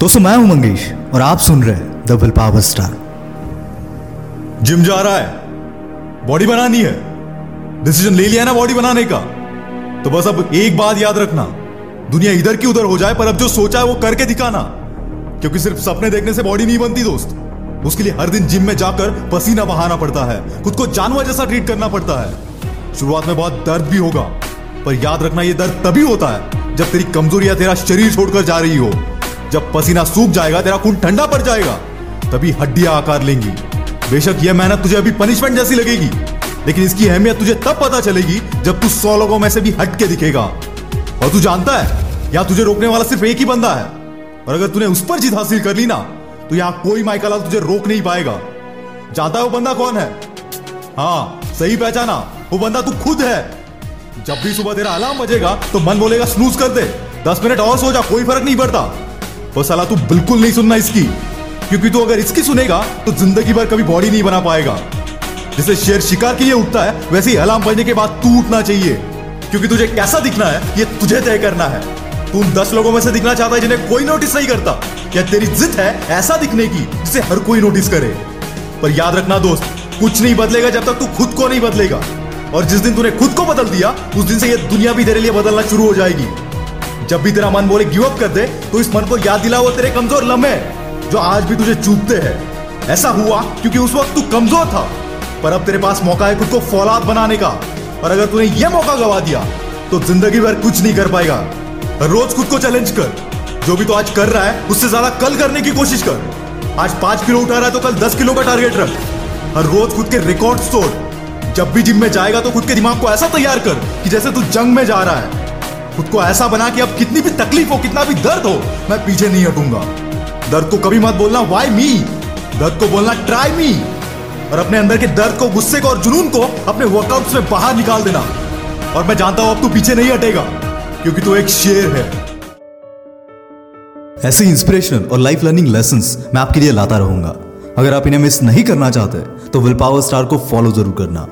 दोस्तों मैं हूँ, मंगेश, और आप सुन रहे हैं विल पावर स्टार जिम जा रहा है। बॉडी बनानी है। डिसीज़न ले लिया ना बॉडी बनाने का। तो बस अब एक बात याद रखना। दुनिया इधर की उधर हो जाए, पर अब जो सोचा है वो करके दिखाना। क्योंकि सिर्फ़ सपने देखने से बॉडी नहीं बनती, दोस्त। उसके लिए हर दिन जिम में जाकर पसीना बहाना पड़ता है। खुद को जानवर जैसा ट्रीट करना पड़ता है। शुरुआत में बहुत दर्द भी होगा, पर याद रखना ये दर्द तभी होता है जब तेरी कमजोरियाँ तेरा शरीर छोड़कर जा रही हो। जब पसीना सूख जाएगा, तेरा खून ठंडा पड़ जाएगा, तभी हड्डियाँ आकार लेंगी। बेशक यह मेहनत तुझे अभी पनिशमेंट जैसी लगेगी, लेकिन इसकी अहमियत तुझे तब पता चलेगी जब तू सौ लोगों में से भी हट के दिखेगा। और तू जानता है या तुझे रोकने वाला सिर्फ़ एक ही बंदा है। और अगर तूने उस पर जीत हासिल कर ली ना तो यहाँ कोई माइकलाल तुझे रोक नहीं पाएगा। जानता है वो बंदा कौन है? हाँ सही पहचाना, वो बंदा तू खुद है। जब भी सुबह तेरा अलार्म बजेगा तो मन बोलेगा, स्नूज कर दे। दस मिनट और सो जा, कोई फ़र्क नहीं पड़ता। वो सलाह तू बिल्कुल नहीं सुनना इसकी। क्योंकि तू अगर इसकी सुनेगा तो ज़िंदगी भर कभी बॉडी नहीं बना पाएगा। जैसे शेर शिकार के लिए उठता है, वैसे ही अलार्म बजने के बाद तू उठना चाहिए। क्योंकि तुझे कैसा दिखना है, ये तुझे तय करना है। तू उन दस लोगों में से दिखना चाहता है जिन्हें कोई नोटिस नहीं करता। क्या तेरी जिद है ऐसा दिखने की, जिसे हर कोई नोटिस करे? पर याद रखना दोस्त, कुछ नहीं बदलेगा जब तक तू खुद को नहीं बदलेगा। और जिस दिन तूने खुद को बदल दिया, उस दिन से ये दुनिया भी तेरे लिए बदलना शुरू हो जाएगी। जब भी तेरा मन बोले गिव अप कर दे तो इस मन को याद दिला वो तेरे कमज़ोर लम्हे, जो आज भी तुझे चूकते हैं। ऐसा हुआ क्योंकि उस वक्त तू कमज़ोर था, पर अब तेरे पास मौका है खुद को फौलाद बनाने का। और अगर तूने यह मौका गवा दिया तो ज़िंदगी भर कुछ नहीं कर पाएगा। रोज खुद को चैलेंज कर। जो भी तो आज कर रहा है, उससे ज़्यादा कल करने की कोशिश कर। आज पाँच किलो उठा रहा है तो कल दस किलो का टारगेट रख। हर रोज खुद के रिकॉर्ड तोड़। जब भी जिम में जाएगा तो खुद के दिमाग को ऐसा तैयार कर कि जैसे तू जंग में जा रहा है। खुद को ऐसा बना कि अब कितनी भी तकलीफ़ हो, कितना भी दर्द हो, मैं पीछे नहीं हटूँगा। दर्द को कभी मत बोलना वाई मी दर्द को बोलना ट्राई मी और अपने अंदर के दर्द को, गुस्से को और जुनून को अपने वर्कआउट्स में बाहर निकाल देना। और मैं जानता हूँ अब तू पीछे नहीं हटेगा, क्योंकि तू एक शेर है। ऐसे इंस्पिरेशनल और लाइफ लर्निंग लेसन मैं आपके लिए लाता रहूँगा। अगर आप इन्हें मिस नहीं करना चाहते तो विल पावर स्टार को फॉलो ज़रूर करना।